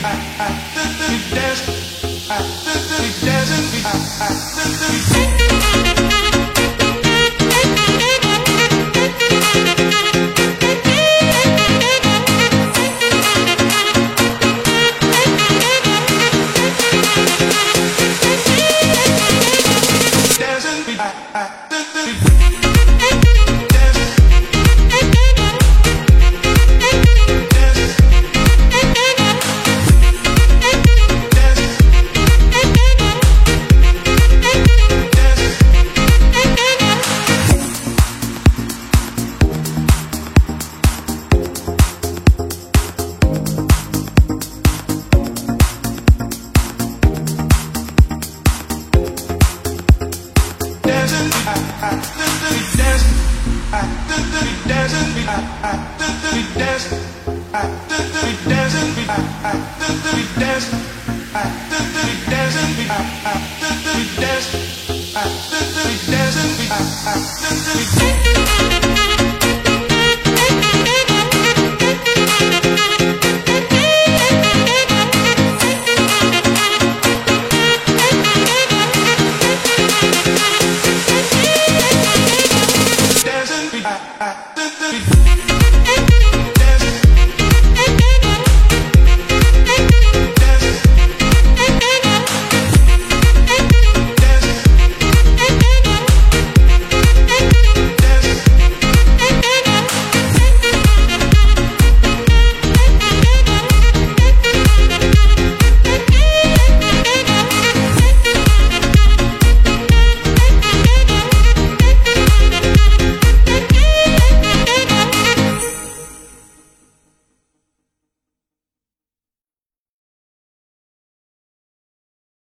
I, I, I do. dance.